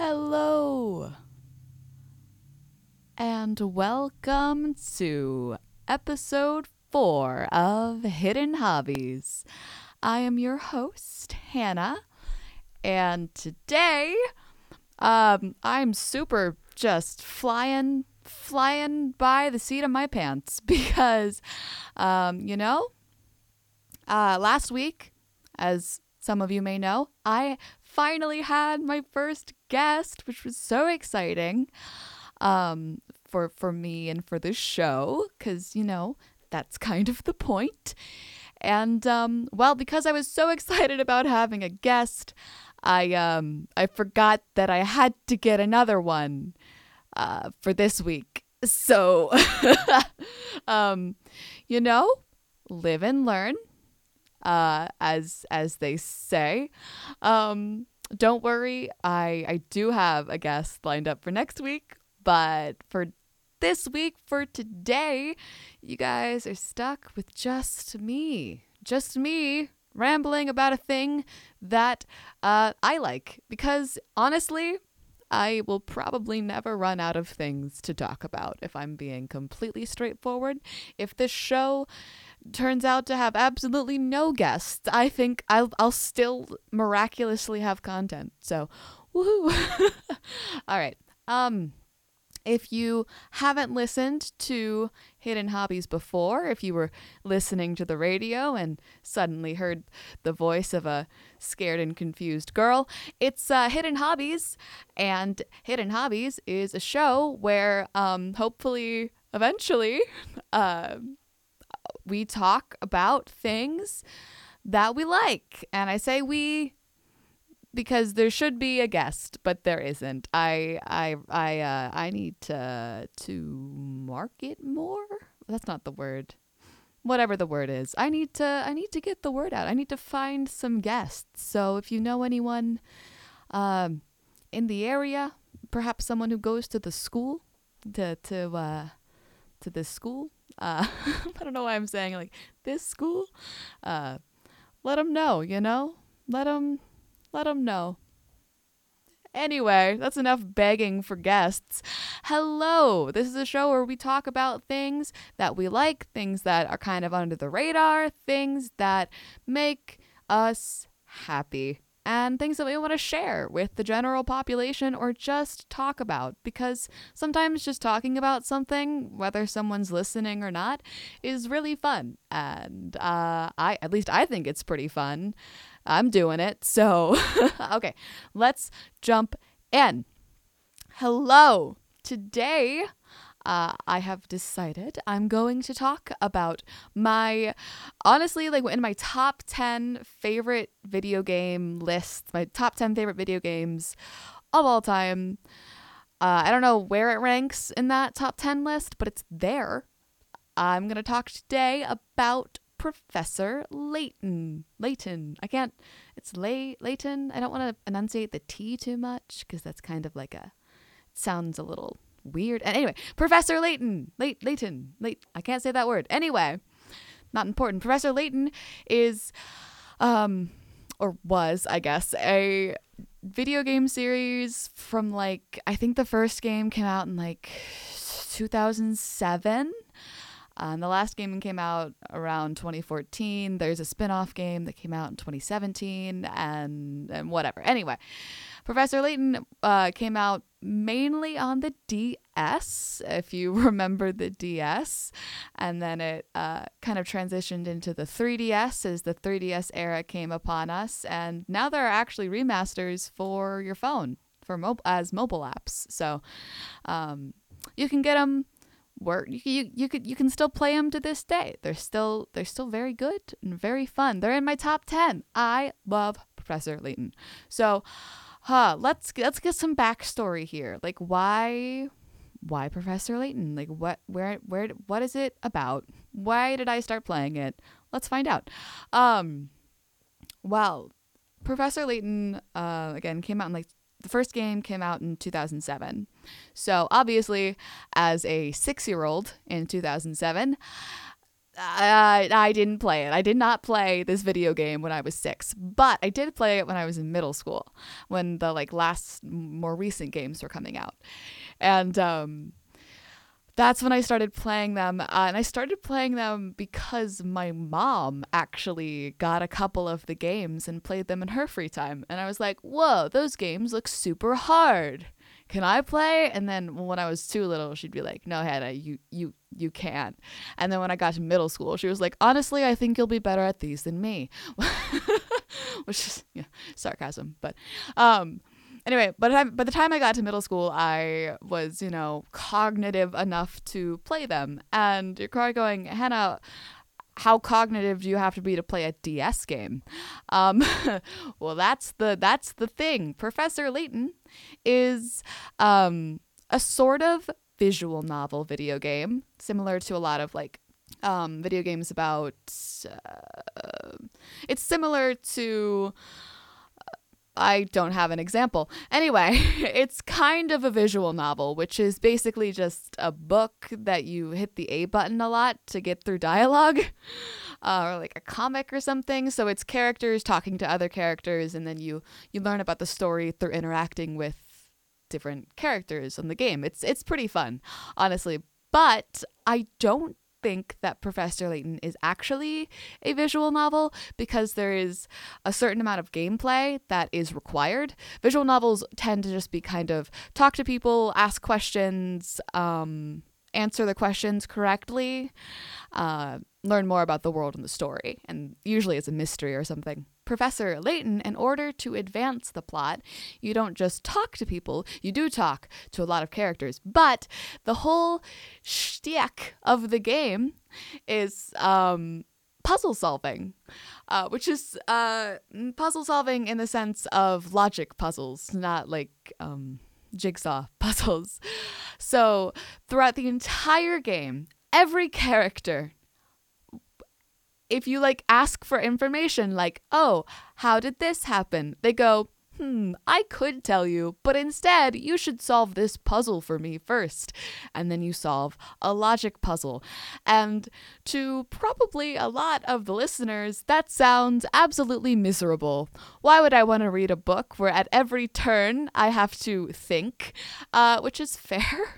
Hello, and welcome to episode four of Hidden Hobbies. I am your host, Hannah, and today um, I'm super just flying flying by the seat of my pants because um, you know uh, last week as some of you may know i finally had my first guest which was so exciting um, for for me and for the show because you know that's kind of the point. and um, well because i was so excited about having a guest i um i forgot that i had to get another one uh, for this week. So, um, you know, live and learn, uh, as as they say. Um, don't worry, I I do have a guest lined up for next week, but for this week, for today, you guys are stuck with just me, just me rambling about a thing that uh, I like because honestly, I will probably never run out of things to talk about if I'm being completely straightforward. If this show turns out to have absolutely no guests, I think I'll, I'll still miraculously have content. So, woohoo! All right. Um, if you haven't listened to Hidden Hobbies before, if you were listening to the radio and suddenly heard the voice of a scared and confused girl, it's uh, Hidden Hobbies. And Hidden Hobbies is a show where um, hopefully, eventually, uh, we talk about things that we like. And I say we because there should be a guest, but there isn't. I I I uh, I need to to market more. That's not the word. Whatever the word is, I need to I need to get the word out. I need to find some guests. So if you know anyone, um, in the area, perhaps someone who goes to the school, to to uh, to this school. Uh, I don't know why I'm saying like this school. Uh, let them know. You know, let them let them know. Anyway, that's enough begging for guests. Hello! This is a show where we talk about things that we like, things that are kind of under the radar, things that make us happy, and things that we want to share with the general population or just talk about. Because sometimes just talking about something, whether someone's listening or not, is really fun. And uh, I, at least I think it's pretty fun. I'm doing it. So, okay, let's jump in. Hello. Today, uh, I have decided I'm going to talk about my, honestly, like in my top 10 favorite video game lists, my top 10 favorite video games of all time. Uh, I don't know where it ranks in that top 10 list, but it's there. I'm going to talk today about Professor Layton. Layton. I can't. It's Lay Layton. I don't want to enunciate the T too much because that's kind of like a. It sounds a little weird. And anyway, Professor Layton. Late Layton. Late. I can't say that word. Anyway, not important. Professor Layton is, um, or was I guess a video game series from like I think the first game came out in like 2007 um, the last game came out around 2014. There's a spin off game that came out in 2017, and, and whatever. Anyway, Professor Layton uh, came out mainly on the DS, if you remember the DS, and then it uh, kind of transitioned into the 3DS as the 3DS era came upon us, and now there are actually remasters for your phone for as mobile apps. So um, you can get them work you, you you could you can still play them to this day. They're still they're still very good and very fun. They're in my top 10 i love professor layton. So huh let's let's get some backstory here. Like why why professor layton? Like what where where what is it about? Why did i start playing it? Let's find out. Um well professor layton uh again came out in like the first game came out in 2007. So, obviously, as a six year old in 2007, I, I didn't play it. I did not play this video game when I was six, but I did play it when I was in middle school, when the like last more recent games were coming out, and um, that's when I started playing them. Uh, and I started playing them because my mom actually got a couple of the games and played them in her free time, and I was like, "Whoa, those games look super hard." Can I play? And then when I was too little, she'd be like, no, Hannah, you, you, you can't. And then when I got to middle school, she was like, honestly, I think you'll be better at these than me, which is yeah, sarcasm. But, um, anyway, by the, time, by the time I got to middle school, I was, you know, cognitive enough to play them. And you're probably going, Hannah, how cognitive do you have to be to play a DS game? Um, well, that's the that's the thing. Professor Layton is um, a sort of visual novel video game, similar to a lot of like um, video games about. Uh, it's similar to I don't have an example. Anyway, it's kind of a visual novel, which is basically just a book that you hit the A button a lot to get through dialogue, uh, or like a comic or something. So it's characters talking to other characters, and then you you learn about the story through interacting with different characters in the game. It's it's pretty fun, honestly. But I don't think that Professor Layton is actually a visual novel because there is a certain amount of gameplay that is required. Visual novels tend to just be kind of talk to people, ask questions, um, answer the questions correctly, uh, learn more about the world and the story, and usually it's a mystery or something. Professor Layton, in order to advance the plot, you don't just talk to people, you do talk to a lot of characters. But the whole shtick of the game is um, puzzle solving, uh, which is uh, puzzle solving in the sense of logic puzzles, not like um, jigsaw puzzles. So throughout the entire game, every character if you like ask for information like, "Oh, how did this happen?" They go, "Hmm, I could tell you, but instead, you should solve this puzzle for me first. And then you solve a logic puzzle. And to probably a lot of the listeners, that sounds absolutely miserable. Why would I want to read a book where at every turn I have to think? Uh, which is fair.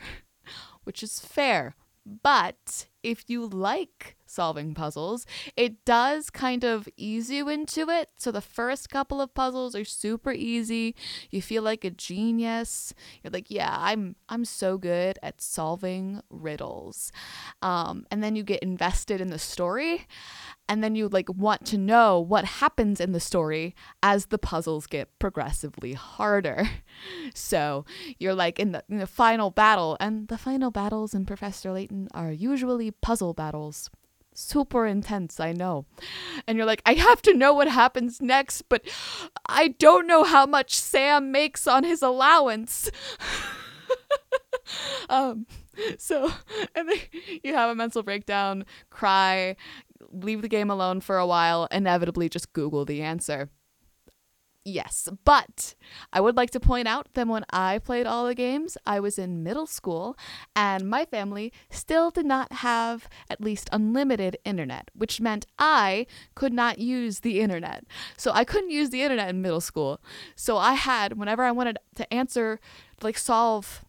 which is fair. But if you like solving puzzles, it does kind of ease you into it. So the first couple of puzzles are super easy. You feel like a genius. You're like, yeah, I'm I'm so good at solving riddles. Um, and then you get invested in the story, and then you like want to know what happens in the story as the puzzles get progressively harder. So you're like in the, in the final battle, and the final battles in Professor Layton are usually puzzle battles. Super intense, I know. And you're like, I have to know what happens next, but I don't know how much Sam makes on his allowance. um, so, and then you have a mental breakdown, cry, leave the game alone for a while, inevitably just Google the answer. Yes, but I would like to point out that when I played all the games, I was in middle school and my family still did not have at least unlimited internet, which meant I could not use the internet. So I couldn't use the internet in middle school. So I had, whenever I wanted to answer, like solve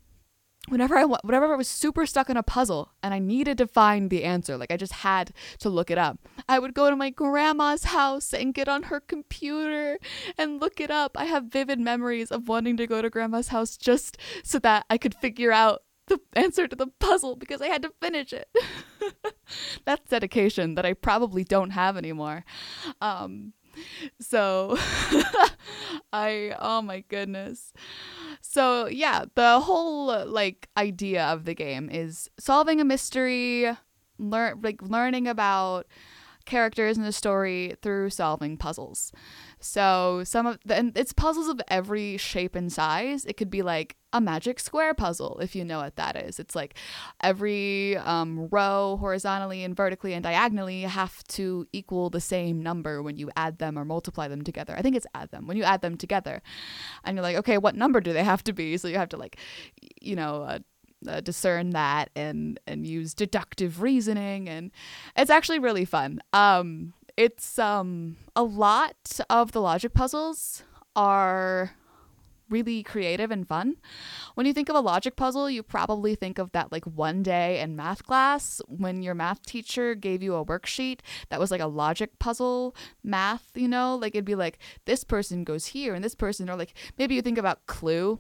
whenever I whenever I was super stuck in a puzzle and I needed to find the answer, like I just had to look it up, I would go to my grandma's house and get on her computer and look it up. I have vivid memories of wanting to go to grandma's house just so that I could figure out the answer to the puzzle because I had to finish it. That's dedication that I probably don't have anymore. Um, so I oh my goodness. So yeah, the whole uh, like idea of the game is solving a mystery, learn like learning about characters in the story through solving puzzles. So some of the, and it's puzzles of every shape and size. It could be like a magic square puzzle, if you know what that is. It's like every um, row horizontally and vertically and diagonally have to equal the same number when you add them or multiply them together. I think it's add them when you add them together, and you're like, okay, what number do they have to be? So you have to like, you know. Uh, uh, discern that and and use deductive reasoning and it's actually really fun um it's um a lot of the logic puzzles are really creative and fun. When you think of a logic puzzle, you probably think of that like one day in math class when your math teacher gave you a worksheet that was like a logic puzzle math, you know? Like it'd be like this person goes here and this person or like maybe you think about Clue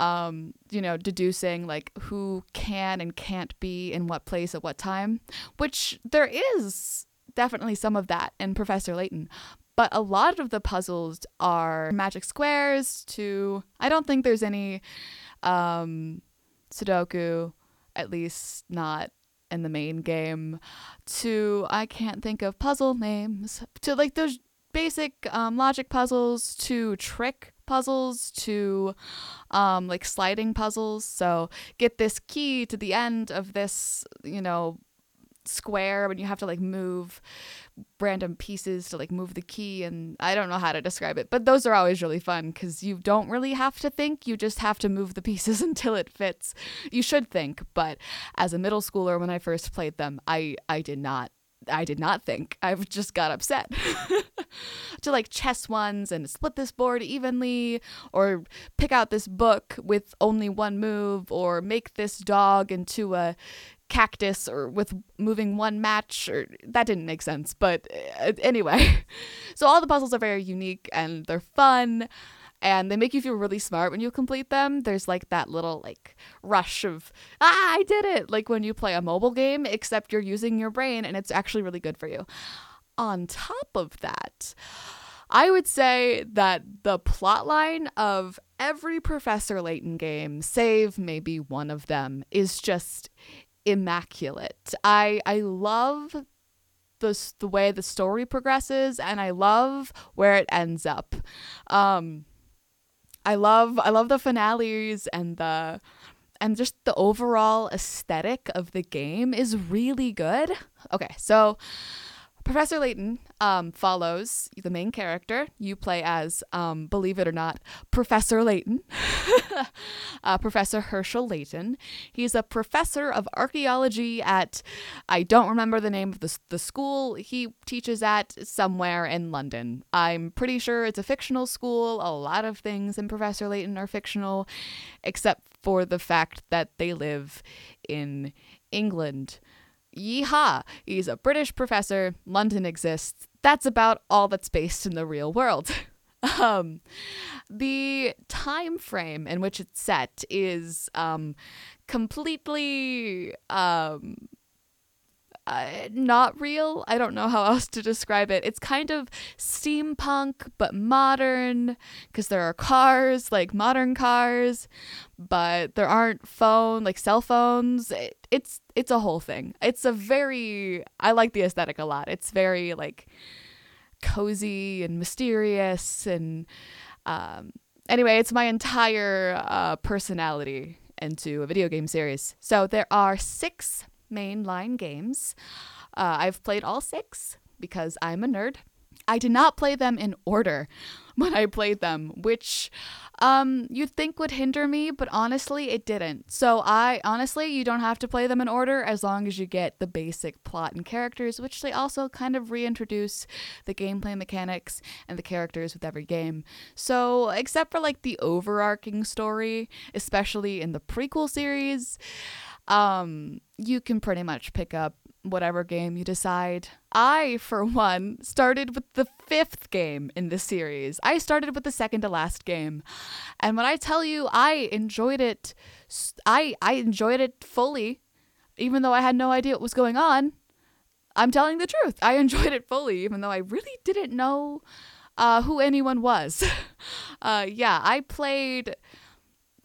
um, you know, deducing like who can and can't be in what place at what time, which there is definitely some of that in Professor Layton. But a lot of the puzzles are magic squares to, I don't think there's any um, Sudoku, at least not in the main game, to, I can't think of puzzle names, to like those basic um, logic puzzles, to trick puzzles to um, like sliding puzzles. So get this key to the end of this, you know, square when you have to like move random pieces to like move the key and I don't know how to describe it but those are always really fun cuz you don't really have to think you just have to move the pieces until it fits you should think but as a middle schooler when I first played them I I did not I did not think. I've just got upset. to like chess ones and split this board evenly, or pick out this book with only one move, or make this dog into a cactus or with moving one match or that didn't make sense but uh, anyway so all the puzzles are very unique and they're fun and they make you feel really smart when you complete them. There's like that little like rush of ah, I did it, like when you play a mobile game, except you're using your brain and it's actually really good for you. On top of that, I would say that the plot line of every Professor Layton game, save maybe one of them, is just immaculate. I I love the the way the story progresses and I love where it ends up. Um I love I love the finales and the and just the overall aesthetic of the game is really good. Okay, so Professor Layton um, follows the main character. You play as, um, believe it or not, Professor Layton, uh, Professor Herschel Layton. He's a professor of archaeology at, I don't remember the name of the, the school he teaches at, somewhere in London. I'm pretty sure it's a fictional school. A lot of things in Professor Layton are fictional, except for the fact that they live in England. Yeehaw! He's a British professor. London exists. That's about all that's based in the real world. um, the time frame in which it's set is um, completely um, uh, not real. I don't know how else to describe it. It's kind of steampunk but modern because there are cars, like modern cars, but there aren't phone like cell phones. It, it's it's a whole thing. It's a very I like the aesthetic a lot. It's very like cozy and mysterious and um, anyway, it's my entire uh, personality into a video game series. So there are six mainline games. Uh, I've played all six because I'm a nerd. I did not play them in order when I played them, which um, you'd think would hinder me, but honestly, it didn't. So, I honestly, you don't have to play them in order as long as you get the basic plot and characters, which they also kind of reintroduce the gameplay mechanics and the characters with every game. So, except for like the overarching story, especially in the prequel series, um, you can pretty much pick up whatever game you decide. I, for one, started with the fifth game in the series. I started with the second to last game. And when I tell you I enjoyed it, I, I enjoyed it fully, even though I had no idea what was going on. I'm telling the truth. I enjoyed it fully, even though I really didn't know uh, who anyone was. uh, yeah, I played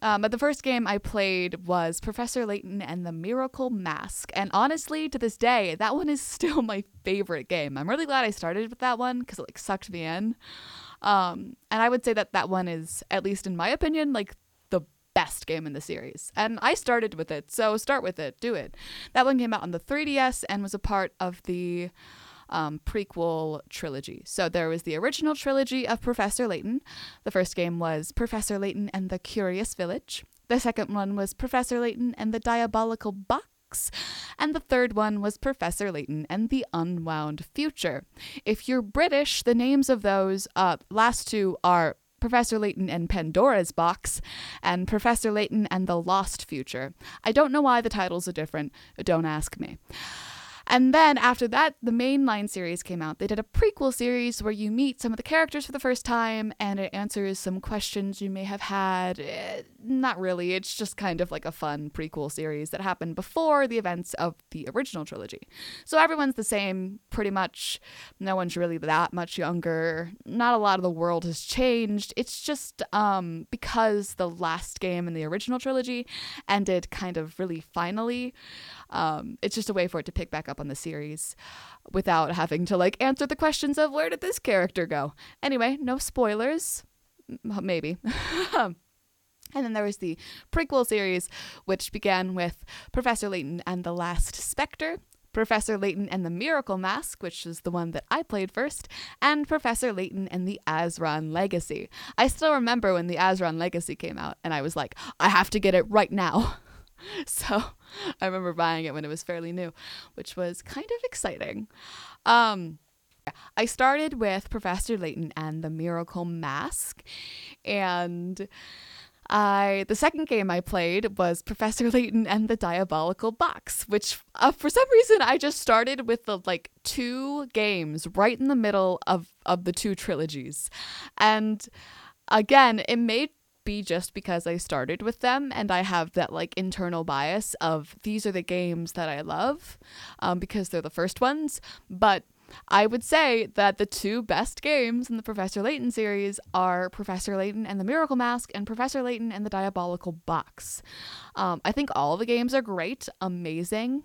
um, but the first game I played was Professor Layton and the Miracle Mask. And honestly, to this day, that one is still my favorite game. I'm really glad I started with that one because it like sucked me in. Um, and I would say that that one is, at least in my opinion, like the best game in the series. And I started with it, so start with it, do it. That one came out on the 3DS and was a part of the um, prequel trilogy. So there was the original trilogy of Professor Layton. The first game was Professor Layton and the Curious Village. The second one was Professor Layton and the Diabolical Box. And the third one was Professor Layton and the Unwound Future. If you're British, the names of those uh, last two are Professor Layton and Pandora's Box, and Professor Layton and the Lost Future. I don't know why the titles are different, don't ask me. And then after that, the mainline series came out. They did a prequel series where you meet some of the characters for the first time and it answers some questions you may have had. Eh, not really, it's just kind of like a fun prequel series that happened before the events of the original trilogy. So everyone's the same, pretty much. No one's really that much younger. Not a lot of the world has changed. It's just um, because the last game in the original trilogy ended kind of really finally. Um, it's just a way for it to pick back up on the series without having to like answer the questions of where did this character go. Anyway, no spoilers. Maybe. And then there was the prequel series, which began with Professor Layton and the Last Spectre, Professor Layton and the Miracle Mask, which is the one that I played first, and Professor Layton and the Azran Legacy. I still remember when the Azran Legacy came out, and I was like, I have to get it right now. So I remember buying it when it was fairly new, which was kind of exciting. Um, I started with Professor Layton and the Miracle Mask, and I the second game I played was Professor Layton and the Diabolical Box, which uh, for some reason I just started with the like two games right in the middle of of the two trilogies, and again it made be just because I started with them and I have that like internal bias of these are the games that I love um, because they're the first ones. But I would say that the two best games in the Professor Layton series are Professor Layton and the Miracle Mask and Professor Layton and the Diabolical Box. Um, I think all the games are great, amazing.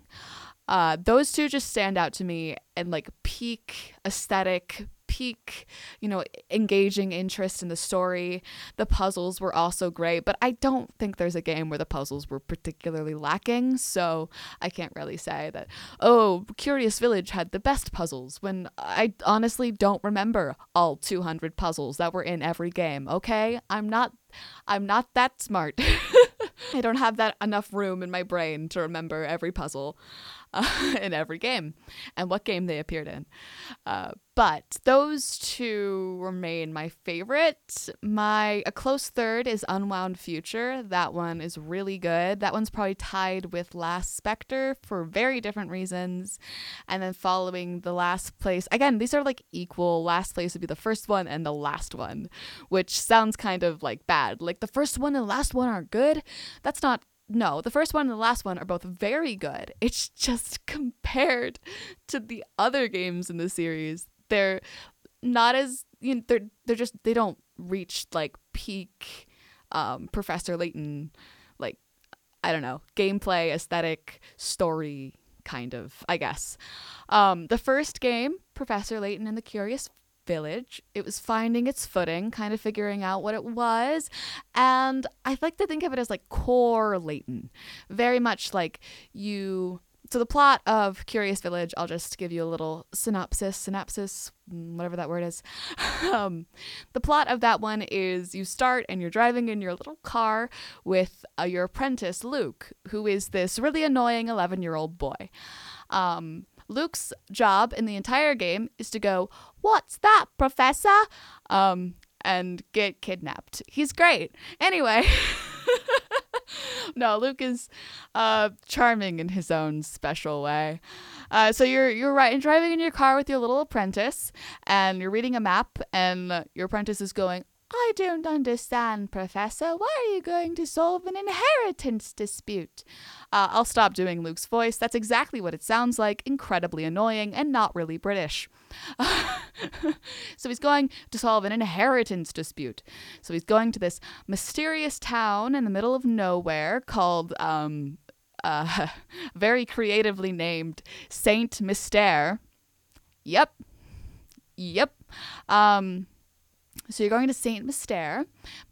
Uh, those two just stand out to me and like peak aesthetic, peak, you know, engaging interest in the story. The puzzles were also great, but I don't think there's a game where the puzzles were particularly lacking. So I can't really say that, oh, Curious Village had the best puzzles when I honestly don't remember all 200 puzzles that were in every game. Okay. I'm not, I'm not that smart. I don't have that enough room in my brain to remember every puzzle in every game and what game they appeared in. Uh, but those two remain my favorite. My a close third is Unwound Future. That one is really good. That one's probably tied with Last Spectre for very different reasons. And then following the last place, again, these are like equal. Last place would be the first one and the last one, which sounds kind of like bad. Like the first one and the last one are good. That's not no, the first one and the last one are both very good. It's just compared to the other games in the series, they're not as you know, they're they're just they don't reach like peak um, Professor Layton like I don't know gameplay, aesthetic, story kind of I guess. Um, the first game, Professor Layton and the Curious village. It was finding its footing, kind of figuring out what it was. And I like to think of it as like core Layton. Very much like you. So, the plot of Curious Village, I'll just give you a little synopsis, synopsis, whatever that word is. um, the plot of that one is you start and you're driving in your little car with uh, your apprentice, Luke, who is this really annoying 11 year old boy. Um, Luke's job in the entire game is to go, What's that, Professor? Um, and get kidnapped. He's great. Anyway. no, Luke is uh, charming in his own special way. Uh, so you're you're right, driving in your car with your little apprentice, and you're reading a map, and your apprentice is going, I don't understand, Professor. Why are you going to solve an inheritance dispute? Uh, I'll stop doing Luke's voice. That's exactly what it sounds like incredibly annoying and not really British. so he's going to solve an inheritance dispute. So he's going to this mysterious town in the middle of nowhere called, um, uh, very creatively named Saint Mystere. Yep. Yep. Um, so you're going to Saint Mystere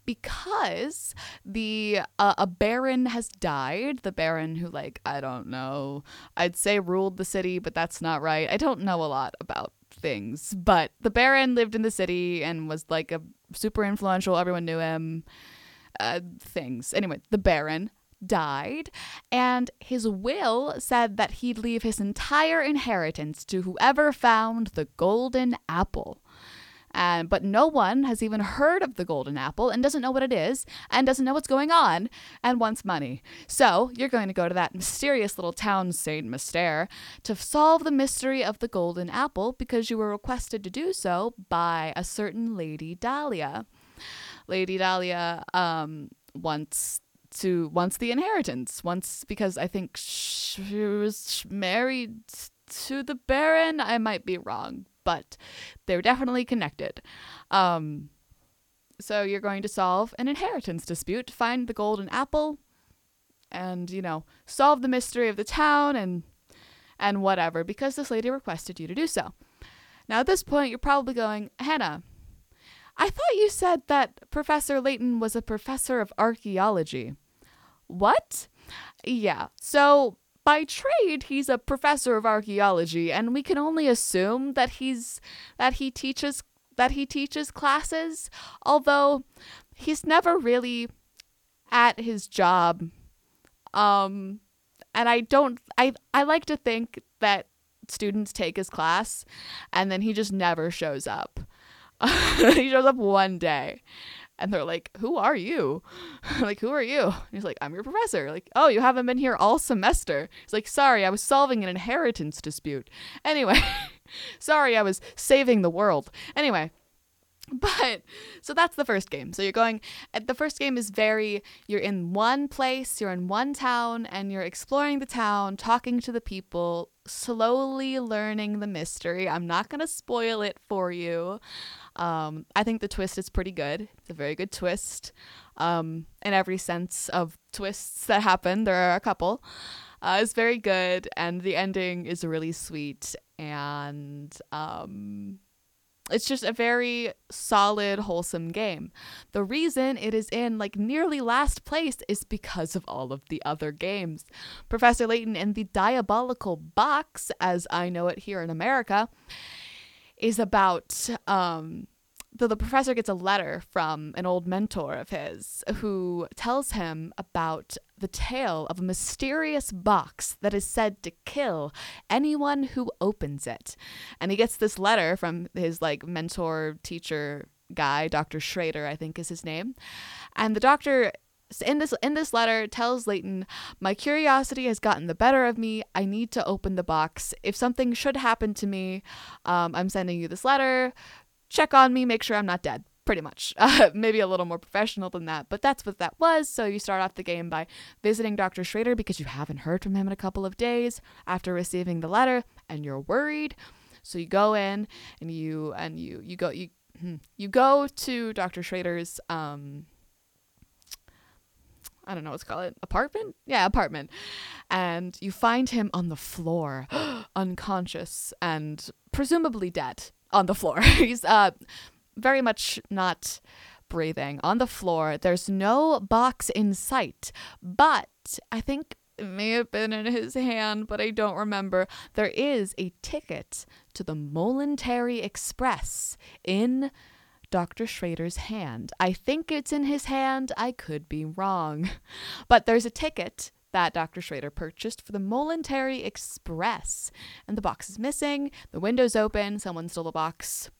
because the uh, a baron has died. The baron who like I don't know. I'd say ruled the city, but that's not right. I don't know a lot about things, but the baron lived in the city and was like a super influential. Everyone knew him. uh, things. Anyway, the Baron died, and his will said that he'd leave his entire inheritance to whoever found the golden apple. And but no one has even heard of the golden apple and doesn't know what it is and doesn't know what's going on and wants money. So you're going to go to that mysterious little town, Saint Mystere, to solve the mystery of the golden apple because you were requested to do so by a certain Lady Dahlia. Lady Dahlia um, wants to wants the inheritance once because I think she was married to the Baron. I might be wrong, but they're definitely connected. Um, so you're going to solve an inheritance dispute, find the golden apple, and you know solve the mystery of the town and and whatever because this lady requested you to do so. Now at this point, you're probably going, Hannah. I thought you said that Professor Layton was a professor of archaeology. What? Yeah. So by trade he's a professor of archaeology and we can only assume that he's that he teaches that he teaches classes although he's never really at his job um and I don't I I like to think that students take his class and then he just never shows up. he shows up one day and they're like, Who are you? like, Who are you? And he's like, I'm your professor. Like, Oh, you haven't been here all semester. He's like, Sorry, I was solving an inheritance dispute. Anyway, sorry, I was saving the world. Anyway, but so that's the first game. So you're going the first game is very you're in one place, you're in one town and you're exploring the town, talking to the people, slowly learning the mystery. I'm not going to spoil it for you. Um, I think the twist is pretty good. It's a very good twist. Um, in every sense of twists that happen, there are a couple. Uh, it's very good, and the ending is really sweet, and um, it's just a very solid, wholesome game. The reason it is in like nearly last place is because of all of the other games. Professor Layton and the Diabolical Box, as I know it here in America, is about um, the, the professor gets a letter from an old mentor of his who tells him about the tale of a mysterious box that is said to kill anyone who opens it. And he gets this letter from his like mentor teacher guy, Dr. Schrader, I think is his name. And the doctor in this in this letter tells Layton, "My curiosity has gotten the better of me. I need to open the box. If something should happen to me, um, I'm sending you this letter check on me, make sure I'm not dead. Pretty much. Uh, maybe a little more professional than that, but that's what that was. So you start off the game by visiting Dr. Schrader because you haven't heard from him in a couple of days after receiving the letter and you're worried. So you go in and you and you you go you hmm, you go to Dr. Schrader's um I don't know what's called it apartment yeah apartment and you find him on the floor unconscious and presumably dead on the floor. He's uh, very much not breathing on the floor. There's no box in sight, but I think it may have been in his hand, but I don't remember. There is a ticket to the Molentary Express in Dr. Schrader's hand. I think it's in his hand. I could be wrong. But there's a ticket that Dr. Schrader purchased for the Molentary Express. And the box is missing, the window's open, someone stole the box.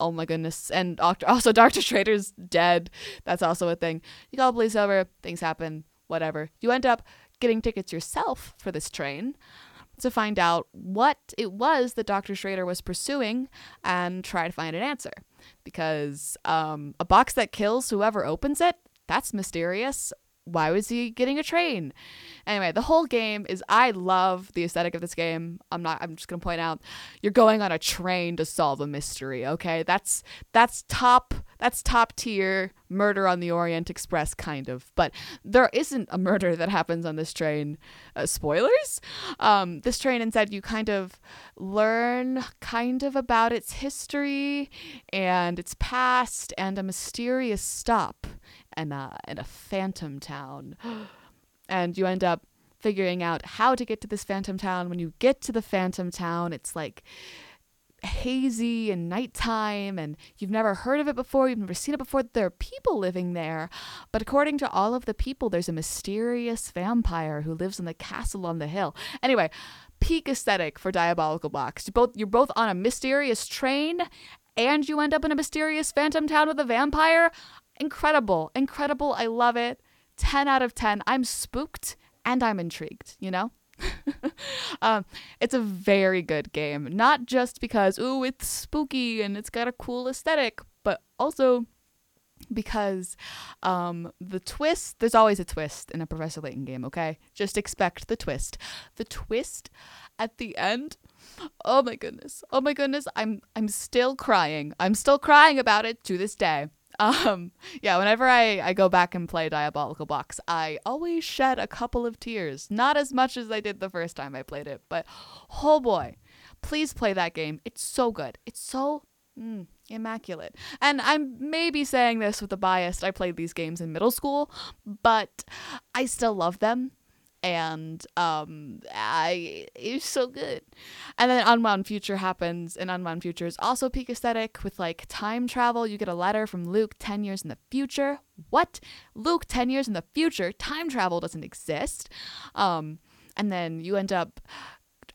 Oh my goodness. And also, Dr. Schrader's dead. That's also a thing. You call police over, things happen, whatever. You end up getting tickets yourself for this train to find out what it was that Dr. Schrader was pursuing and try to find an answer. Because um, a box that kills whoever opens it, that's mysterious why was he getting a train? Anyway, the whole game is I love the aesthetic of this game. I'm not I'm just going to point out you're going on a train to solve a mystery, okay? That's that's top that's top tier murder on the Orient Express kind of. But there isn't a murder that happens on this train. Uh, spoilers. Um, this train instead you kind of learn kind of about its history and its past and a mysterious stop and a, and a phantom town. and you end up figuring out how to get to this phantom town. When you get to the phantom town, it's like hazy and nighttime and you've never heard of it before, you've never seen it before. There are people living there. But according to all of the people, there's a mysterious vampire who lives in the castle on the hill. Anyway, peak aesthetic for Diabolical Box. You both you're both on a mysterious train and you end up in a mysterious phantom town with a vampire. Incredible. Incredible. I love it. 10 out of 10. I'm spooked and I'm intrigued, you know? um, it's a very good game. Not just because, ooh, it's spooky and it's got a cool aesthetic, but also because um, the twist, there's always a twist in a Professor Layton game, okay? Just expect the twist. The twist at the end, oh my goodness. Oh my goodness, I'm I'm still crying. I'm still crying about it to this day. Um, yeah, whenever I, I go back and play Diabolical Box, I always shed a couple of tears. Not as much as I did the first time I played it, but oh boy, please play that game. It's so good. It's so mm, immaculate. And I'm maybe saying this with a bias. I played these games in middle school, but I still love them and um I it's so good. And then Unwound Future happens, and Unwound Future is also peak aesthetic with like time travel. You get a letter from Luke 10 years in the future. What? Luke 10 years in the future? Time travel doesn't exist. Um and then you end up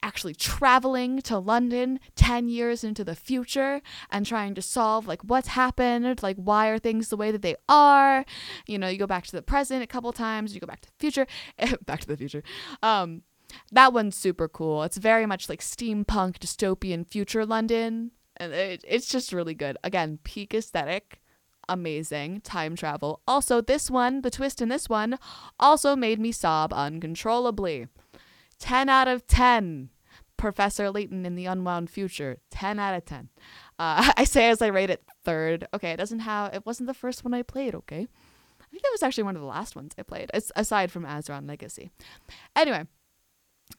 actually traveling to London 10 years into the future and trying to solve like what's happened, like why are things the way that they are. You know, you go back to the present a couple times, you go back to the future, back to the future. Um that one's super cool. It's very much like steampunk dystopian future London and it, it's just really good. Again, peak aesthetic amazing time travel. Also, this one, the twist in this one, also made me sob uncontrollably. 10 out of 10. Professor Layton in the Unwound Future. 10 out of 10. Uh, I say as I rate it third. Okay, it doesn't have, it wasn't the first one I played, okay? I think that was actually one of the last ones I played, aside from Azran Legacy. Anyway,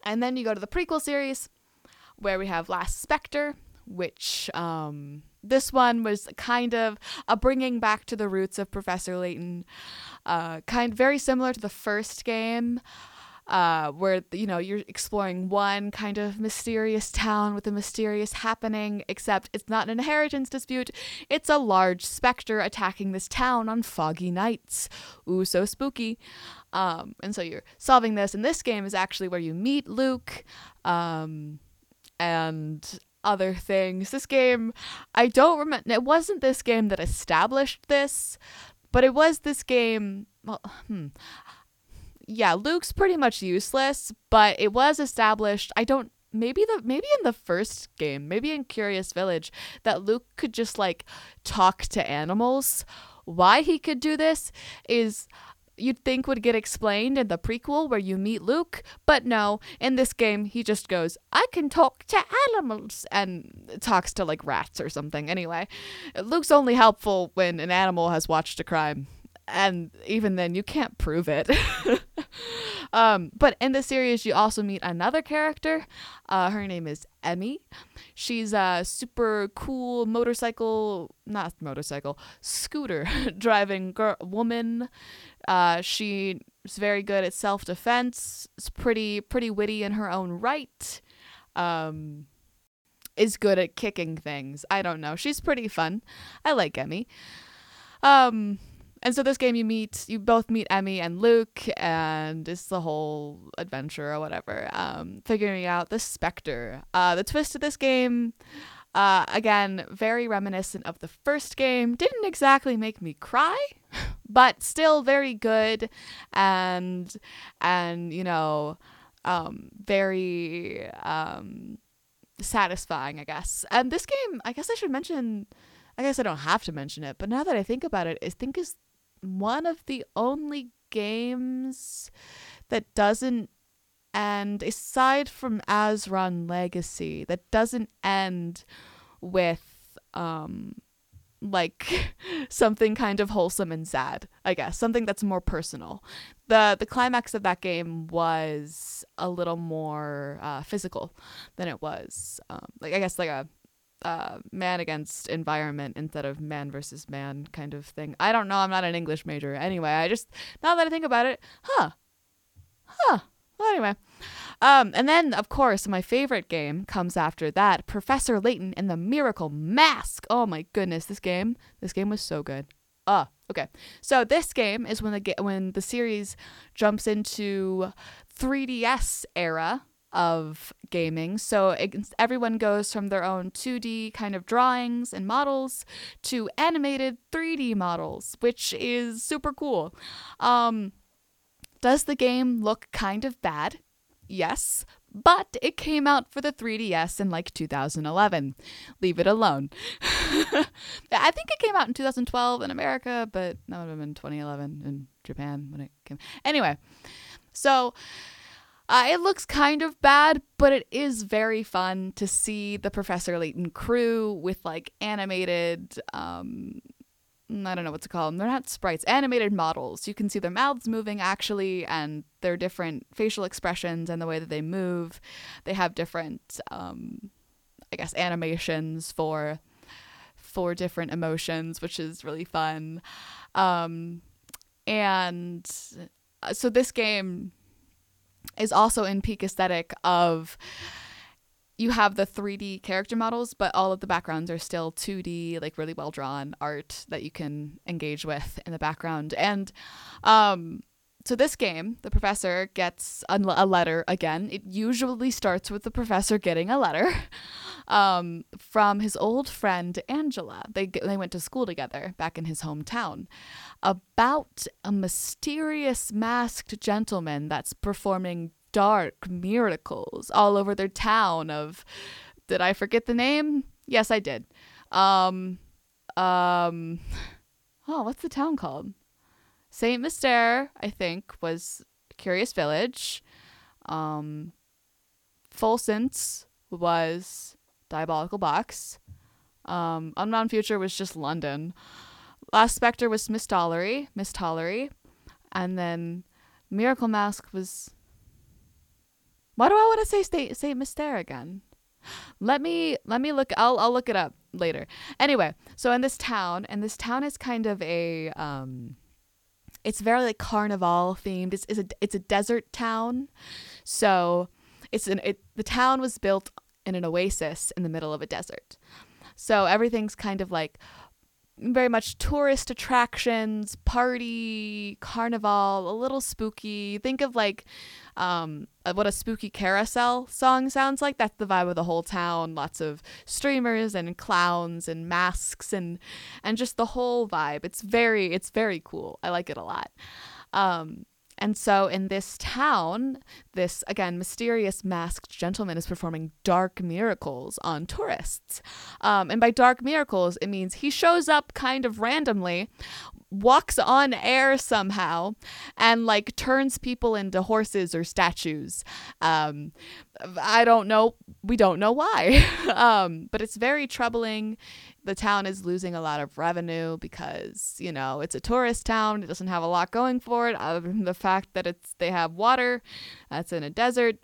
and then you go to the prequel series, where we have Last Spectre, which um, this one was kind of a bringing back to the roots of Professor Layton, uh, kind very similar to the first game uh, where you know you're exploring one kind of mysterious town with a mysterious happening except it's not an inheritance dispute. It's a large specter attacking this town on foggy nights. Ooh so spooky. Um, and so you're solving this and this game is actually where you meet luke um, and other things. This game i don't remember it wasn't this game that established this but it was this game well, hmm, yeah, Luke's pretty much useless, but it was established. I don't maybe the maybe in the first game, maybe in Curious Village, that Luke could just like talk to animals. Why he could do this is you'd think would get explained in the prequel where you meet Luke, but no, in this game he just goes, I can talk to animals and talks to like rats or something. Anyway, Luke's only helpful when an animal has watched a crime and even then you can't prove it um, but in the series you also meet another character. Uh, her name is emmy. She's a super cool motorcycle not motorcycle scooter driving girl woman. Uh, she's very good at self-defense. Is pretty pretty witty in her own right. Um, is good at kicking things. I don't know. She's pretty fun. I like emmy. Um and so this game you meet you both meet Emmy and Luke and it's the whole adventure or whatever. Um, figuring out the Spectre. Uh, the twist of this game uh, again, very reminiscent of the first game. Didn't exactly make me cry, but still very good and and you know, um, very um, satisfying, I guess. And this game, I guess I should mention. I guess I don't have to mention it, but now that I think about it, I think is one of the only games that doesn't end, aside from Azran Legacy, that doesn't end with um like something kind of wholesome and sad, I guess, something that's more personal. The the climax of that game was a little more uh, physical than it was um, like I guess like a uh, man against environment instead of man versus man kind of thing. I don't know. I'm not an English major. Anyway, I just, now that I think about it, huh. Huh. Well, anyway. Um, and then, of course, my favorite game comes after that Professor Layton and the Miracle Mask. Oh my goodness, this game, this game was so good. Ah, okay. So this game is when the when the series jumps into 3DS era of gaming. So it, everyone goes from their own 2D kind of drawings and models to animated 3D models, which is super cool. Um, does the game look kind of bad? Yes, but it came out for the 3DS in like 2011. Leave it alone. I think it came out in 2012 in America, but that would have been 2011 in Japan when it came. Anyway, so uh, it looks kind of bad, but it is very fun to see the Professor Layton crew with like animated um, I don't know what to call them. They're not sprites, animated models. You can see their mouths moving actually, and their different facial expressions and the way that they move. They have different, um, I guess, animations for for different emotions, which is really fun. Um, and uh, so this game is also in peak aesthetic of you have the 3D character models, but all of the backgrounds are still 2D, like really well drawn art that you can engage with in the background. And um, so this game, the professor gets a, a, letter again. It usually starts with the professor getting a letter um, from his old friend Angela. They they went to school together back in his hometown about a mysterious masked gentleman that's performing dark miracles all over their town of did I forget the name? Yes, I did. Um um oh, what's the town called? Saint Mystere, I think, was Curious Village. Um was Diabolical Box. Um Unknown Future was just London. Last Spectre was Misthallery, Miss Tollery. And then Miracle Mask was why do I want to say Saint Saint Mystere again? Let me let me look. I'll I'll look it up later. Anyway, so in this town, and this town is kind of a um, it's very like carnival themed. It's, it's a it's a desert town, so it's an it the town was built in an oasis in the middle of a desert. So everything's kind of like very much tourist attractions, party, carnival, a little spooky. Think of like um, uh, what a spooky carousel song sounds like. That's the vibe of the whole town. Lots of streamers and clowns and masks and and just the whole vibe. It's very it's very cool. I like it a lot. Um, and so in this town, this again mysterious masked gentleman is performing dark miracles on tourists. Um, and by dark miracles, it means he shows up kind of randomly, walks on air somehow, and like turns people into horses or statues. Um, I don't know. We don't know why. um, but it's very troubling the town is losing a lot of revenue because you know it's a tourist town. It doesn't have a lot going for it other than the fact that it's they have water that's in a desert.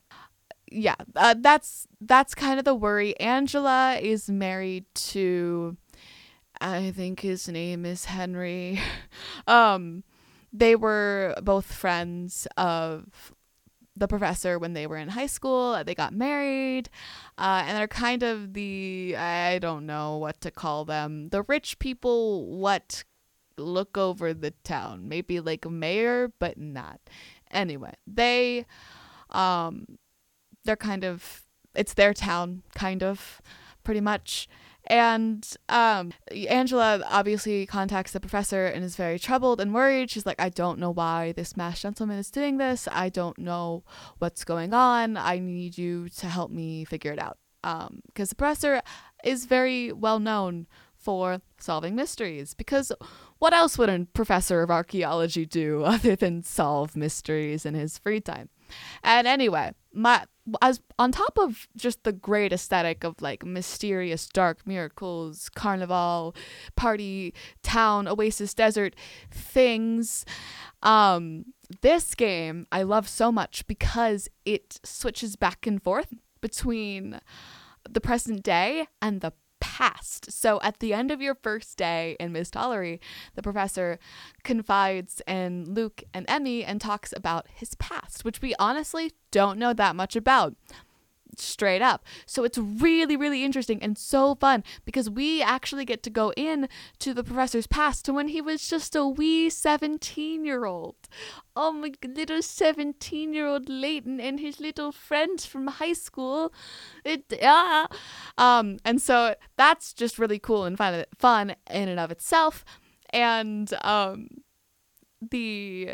Yeah uh, that's that's kind of the worry. Angela is married to i think his name is henry. Um they were both friends of the professor when they were in high school. They got married, uh, and they're kind of the I don't know what to call them. The rich people, what look over the town, maybe like mayor, but not. Anyway, they, um, they're kind of it's their town, kind of, pretty much. And um, Angela obviously contacts the professor and is very troubled and worried. She's like, I don't know why this masked gentleman is doing this. I don't know what's going on. I need you to help me figure it out. Because um, the professor is very well known for solving mysteries. Because what else would a professor of archaeology do other than solve mysteries in his free time? And anyway, my as on top of just the great aesthetic of like mysterious dark miracles, carnival, party, town, oasis, desert things, um, this game I love so much because it switches back and forth between the present day and the past. So at the end of your first day in Misthallery, the professor confides in Luke and Emmy and talks about his past, which we honestly don't know that much about straight up. So it's really, really interesting and so fun because we actually get to go in to the professor's past to when he was just a wee 17 year old. Oh my little 17 year old Layton and his little friends from high school. It, yeah. Um, and so that's just really cool and fun, fun in and of itself. And, um, the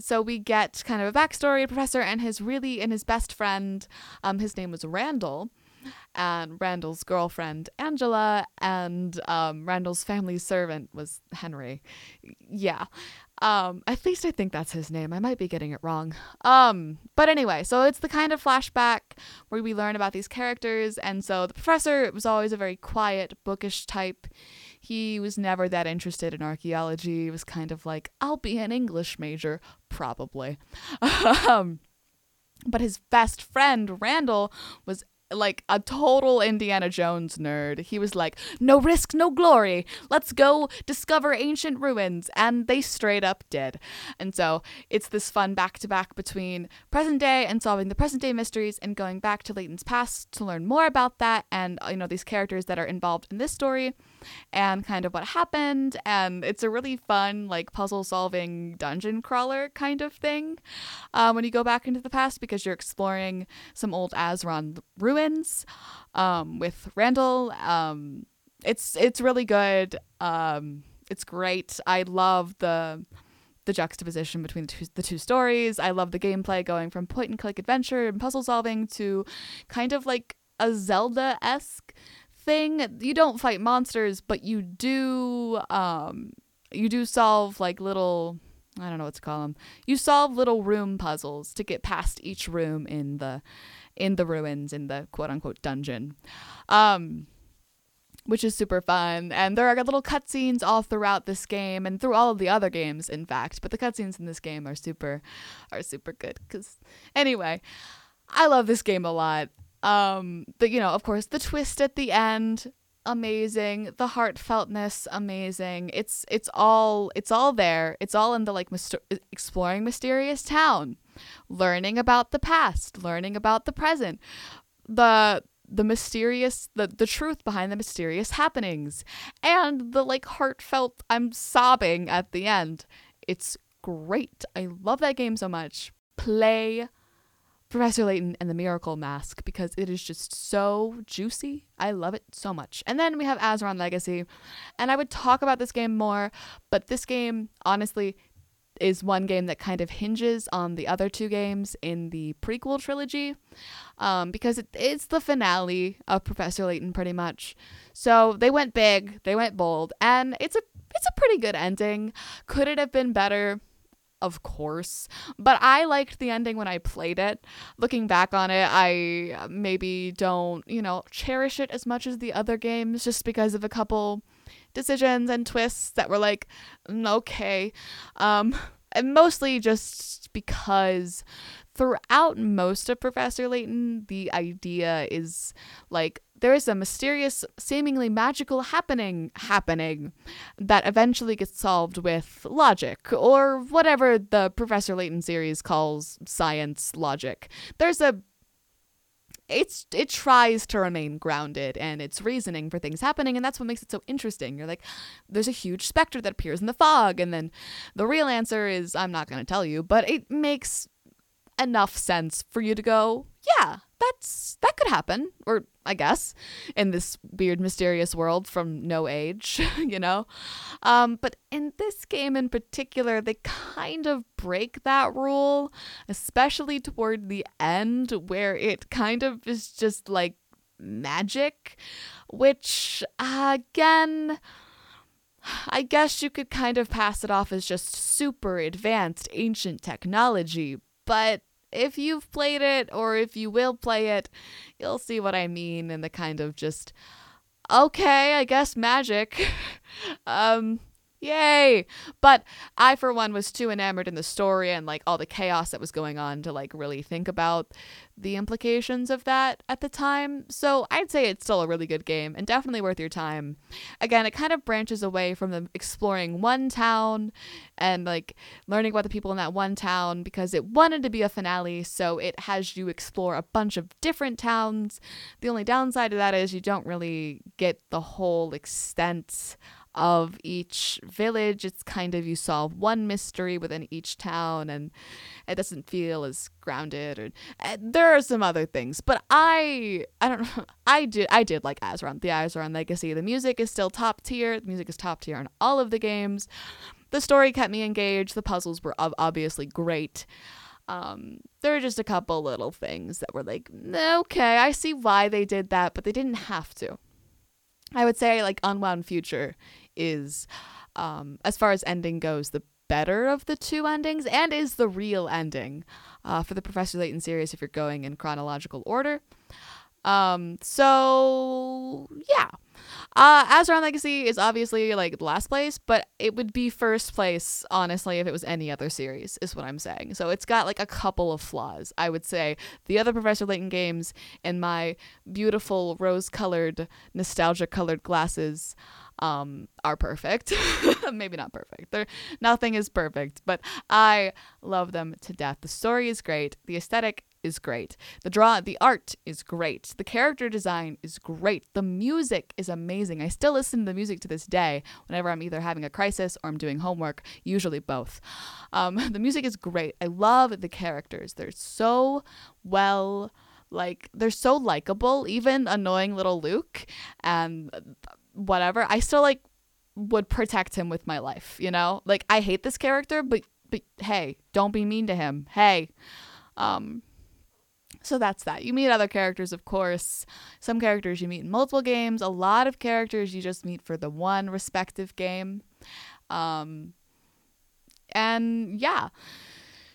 so we get kind of a backstory of professor and his really and his best friend um his name was randall and randall's girlfriend angela and um randall's family servant was henry. Yeah. Um at least i think that's his name. I might be getting it wrong. Um but anyway so it's the kind of flashback where we learn about these characters. And so the professor was always a very quiet bookish type he was never that interested in archaeology. He was kind of like, I'll be an English major, probably. um, but his best friend, Randall, was like a total Indiana Jones nerd. He was like, no risk, no glory. Let's go discover ancient ruins. And they straight up did. And so it's this fun back to back between present day and solving the present day mysteries and going back to Layton's past to learn more about that and, you know, these characters that are involved in this story and kind of what happened. And it's a really fun, like, puzzle solving dungeon crawler kind of thing uh, when you go back into the past because you're exploring some old Azran ruins um, with Randall. Um, it's it's really good. Um, it's great. I love the the juxtaposition between the two, the two stories. I love the gameplay going from point and click adventure and puzzle solving to kind of like a Zelda esque thing. You don't fight monsters, but you do um you do solve like little I don't know what to call them. You solve little room puzzles to get past each room in the in the ruins in the quote unquote dungeon. Um which is super fun. And there are little cutscenes all throughout this game and through all of the other games, in fact. But the cutscenes in this game are super, are super good. Cause anyway, I love this game a lot. Um, but you know, of course, the twist at the end, amazing. The heartfeltness, amazing. It's it's all it's all there. It's all in the like exploring mysterious town, learning about the past, learning about the present, the the mysterious the the truth behind the mysterious happenings, and the like heartfelt. I'm sobbing at the end. It's great. I love that game so much. Play Professor Layton and the Miracle Mask because it is just so juicy. I love it so much. And then we have Azran Legacy. And I would talk about this game more, but this game, honestly, is one game that kind of hinges on the other two games in the prequel trilogy um, because it, it's the finale of Professor Layton, pretty much. So they went big, they went bold, and it's a it's a pretty good ending. Could it have been better? Of course. But I liked the ending when I played it. Looking back on it, I maybe don't, you know, cherish it as much as the other games just because of a couple decisions and twists that were like, mm, okay. Um, and mostly just because throughout most of Professor Layton, the idea is like there is a mysterious, seemingly magical happening happening that eventually gets solved with logic or whatever the Professor Layton series calls science logic. There's a it's it tries to remain grounded and its reasoning for things happening and that's what makes it so interesting you're like there's a huge specter that appears in the fog and then the real answer is i'm not going to tell you but it makes enough sense for you to go yeah that's that could happen or i guess in this weird mysterious world from no age you know? Um, but in this game in particular they kind of break that rule especially toward the end where it kind of is just like magic which uh, again I guess you could kind of pass it off as just super advanced ancient technology, but if you've played it or if you will play it, you'll see what I mean in the kind of just okay, I guess magic. um Yay! But I, for one, was too enamored in the story and like all the chaos that was going on to like really think about the implications of that at the time. So I'd say it's still a really good game and definitely worth your time. Again, it kind of branches away from the exploring one town and like learning about the people in that one town because it wanted to be a finale. So it has you explore a bunch of different towns. The only downside to that is you don't really get the whole extent of each village. It's kind of you solve one mystery within each town, and it doesn't feel as grounded. Or uh, there are some other things, but I I don't know. I did I did like Azran, the Azran Legacy. The music is still top tier. The music is top tier in all of the games. The story kept me engaged. The puzzles were obviously great. Um, there were just a couple little things that were like, okay, I see why they did that, but they didn't have to. I would say like Unwound Future is, um, as far as ending goes, the better of the two endings and is the real ending uh, for the Professor Layton series if you're going in chronological order. Um, so yeah. Uh, Azran Legacy is obviously like last place, but it would be first place, honestly, if it was any other series, is what I'm saying. So it's got like a couple of flaws. I would say the other Professor Layton games in my beautiful rose colored, nostalgia colored glasses um, are perfect. Maybe not perfect. They're, nothing is perfect, but I love them to death. The story is great. The aesthetic is great. The draw, the art is great. The character design is great. The music is amazing. I still listen to the music to this day whenever I'm either having a crisis or I'm doing homework. Usually both. Um, the music is great. I love the characters. They're so well like they're so likable even annoying little luke and whatever, I still like would protect him with my life, you know? Like I hate this character, but but hey, don't be mean to him. Hey. Um so that's that. You meet other characters, of course. Some characters you meet in multiple games. A lot of characters you just meet for the one respective game. Um, and yeah,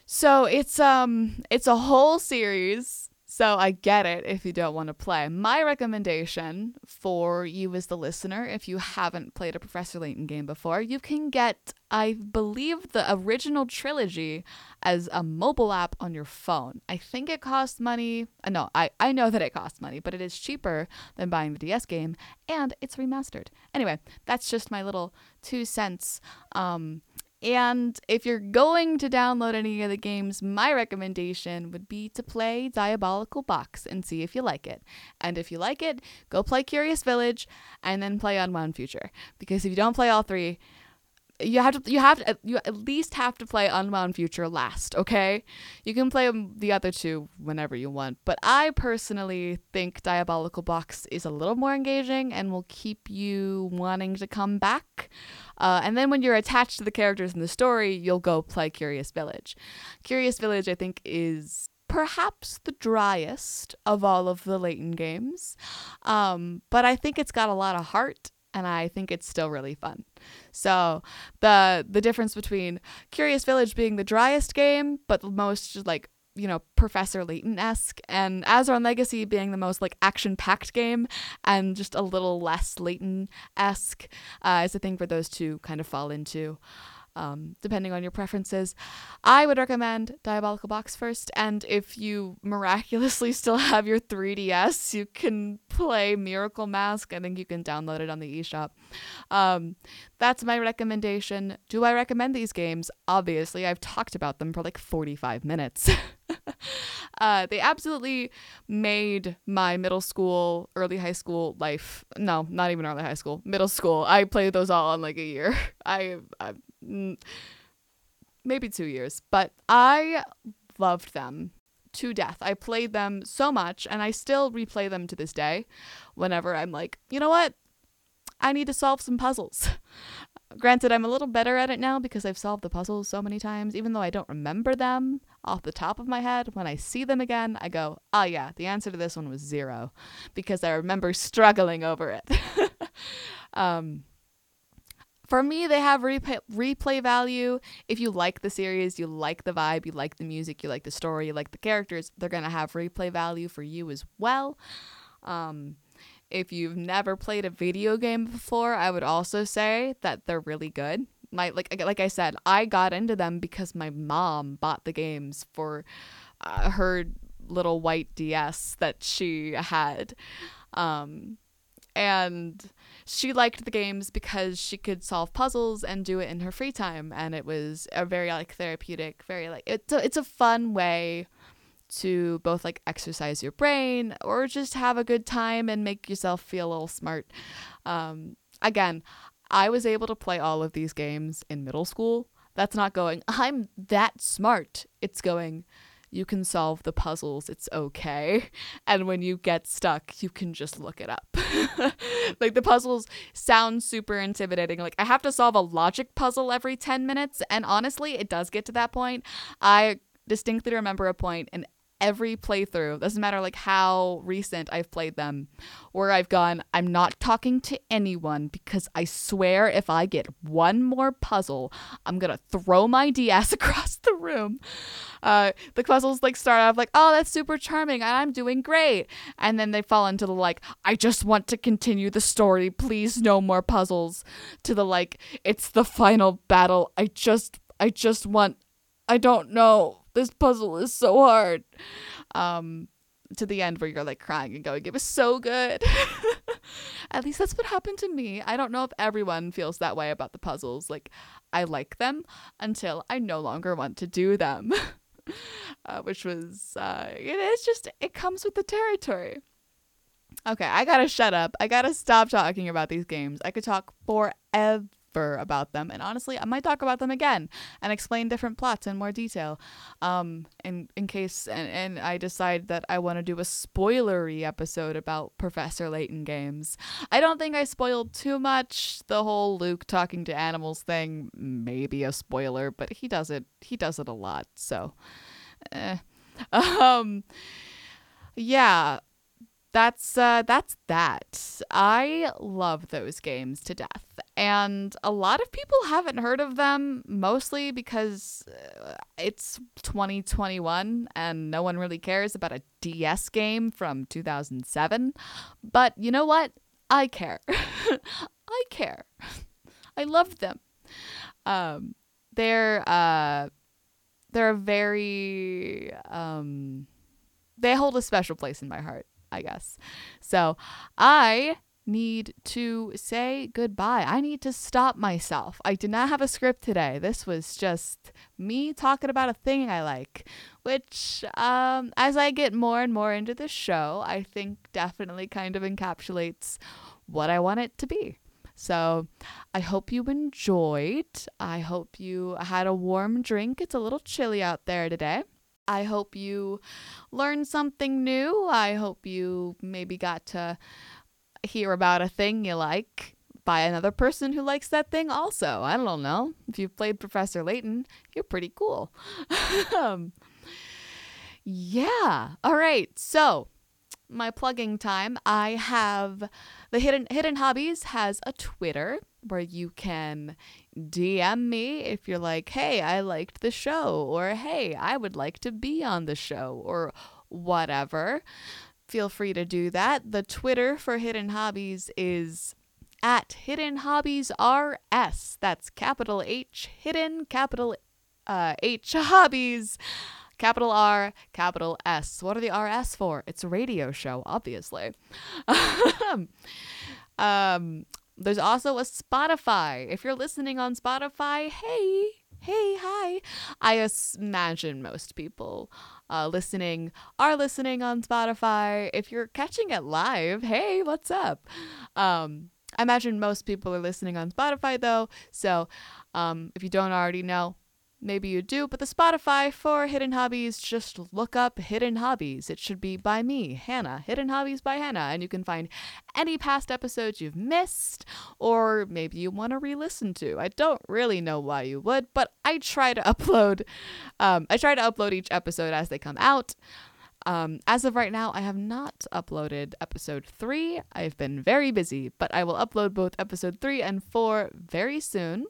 so it's um it's a whole series so I get it if you don't want to play. My recommendation for you as the listener, if you haven't played a Professor Layton game before, you can get, I believe, the original trilogy as a mobile app on your phone. I think it costs money. Uh, no, I, I know that it costs money, but it is cheaper than buying the DS game and it's remastered. Anyway, that's just my little two cents. Um, and if you're going to download any of the games, my recommendation would be to play Diabolical Box and see if you like it. And if you like it, go play Curious Village and then play Unwound Future. Because if you don't play all three, you have to you have to, you at least have to play Unwound Future last, okay? You can play the other two whenever you want, but I personally think Diabolical Box is a little more engaging and will keep you wanting to come back. Uh, and then when you're attached to the characters in the story, you'll go play Curious Village. Curious Village, I think, is perhaps the driest of all of the Layton games, um, but I think it's got a lot of heart and I think it's still really fun. So the the difference between Curious Village being the driest game, but the most like you know Professor Layton esque, and Azran Legacy being the most like action packed game, and just a little less Layton esque, uh, is a thing for those two kind of fall into um, depending on your preferences. I would recommend Diabolical Box first, and if you miraculously still have your 3DS, you can play Miracle Mask. I think you can download it on the eShop. Um, that's my recommendation. Do I recommend these games? Obviously, I've talked about them for like 45 minutes. uh, they absolutely made my middle school, early high school life. No, not even early high school, middle school. I played those all in like a year. I, I maybe two years, but I loved them to death. I played them so much and I still replay them to this day whenever I'm like, you know what? I need to solve some puzzles. Granted, I'm a little better at it now because I've solved the puzzles so many times, even though I don't remember them off the top of my head. When I see them again, I go, oh, yeah, the answer to this one was zero because I remember struggling over it. um, for me, they have replay, replay value. If you like the series, you like the vibe, you like the music, you like the story, you like the characters, they're going to have replay value for you as well. Um, if you've never played a video game before, I would also say that they're really good. my like like I said, I got into them because my mom bought the games for uh, her little white DS that she had. Um, and she liked the games because she could solve puzzles and do it in her free time and it was a very like therapeutic very like it's a, it's a fun way to both like exercise your brain or just have a good time and make yourself feel a little smart um, again i was able to play all of these games in middle school that's not going i'm that smart it's going you can solve the puzzles. It's okay. And when you get stuck, you can just look it up. like the puzzles sound super intimidating. Like I have to solve a logic puzzle every 10 minutes. And honestly, it does get to that point. I distinctly remember a point in every playthrough, doesn't matter like how recent I've played them, where I've gone, I'm not talking to anyone because I swear if I get one more puzzle, I'm gonna throw my DS across the room. Uh, the puzzles like start off like, oh, that's super charming and I'm doing great. And then they fall into the like, I just want to continue the story. Please, no more puzzles. To the like, it's the final battle. I just, I just want, I don't know this puzzle is so hard. Um, to the end where you're like crying and going, it was so good. At least that's what happened to me. I don't know if everyone feels that way about the puzzles. Like, I like them until I no longer want to do them. uh, which was, uh, it is just, it comes with the territory. Okay, I gotta shut up. I gotta stop talking about these games. I could talk forever about them. And honestly, I might talk about them again and explain different plots in more detail. Um, in in case and, and I decide that I want to do a spoilery episode about Professor Layton games. I don't think I spoiled too much. The whole Luke talking to animals thing, maybe a spoiler, but he does it. He does it a lot. So, eh. um, yeah that's uh, that's that. I love those games to death, and a lot of people haven't heard of them, mostly because uh, it's 2021 and no one really cares about a DS game from 2007. But you know what? I care. I care. I love them. Um, they're uh, they're a very um, they hold a special place in my heart. I guess. So I need to say goodbye. I need to stop myself. I did not have a script today. This was just me talking about a thing I like, which, um, as I get more and more into the show, I think definitely kind of encapsulates what I want it to be. So I hope you enjoyed. I hope you had a warm drink. It's a little chilly out there today. I hope you learned something new. I hope you maybe got to hear about a thing you like by another person who likes that thing also. I don't know. If you've played Professor Layton, you're pretty cool. um, yeah. All right. So, my plugging time. I have the Hidden Hidden Hobbies has a Twitter where you can DM me if you're like, hey, I liked the show, or hey, I would like to be on the show, or whatever. Feel free to do that. The Twitter for Hidden Hobbies is at Hidden Hobbies RS. That's capital H, hidden, capital uh, H Hobbies, capital R, capital S. What are the RS for? It's a radio show, obviously. um, there's also a Spotify. If you're listening on Spotify, hey, hey, hi. I imagine most people uh, listening are listening on Spotify. If you're catching it live, hey, what's up? Um, I imagine most people are listening on Spotify though. So um, if you don't already know, Maybe you do, but the Spotify for Hidden Hobbies, just look up Hidden Hobbies. It should be by me, Hannah, Hidden Hobbies by Hannah, and you can find any past episodes you've missed, or maybe you want to re listen to. I don't really know why you would, but I try to upload. Um, I try to upload each episode as they come out. Um, as of right now, I have not uploaded episode three. I've been very busy, but I will upload both episode three and four very soon.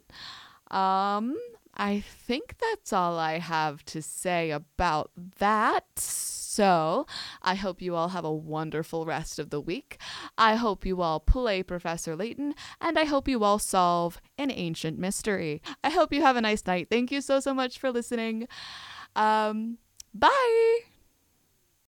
Um, I think that's all I have to say about that. So, I hope you all have a wonderful rest of the week. I hope you all play Professor Layton, and I hope you all solve an ancient mystery. I hope you have a nice night. Thank you so, so much for listening. Um, bye.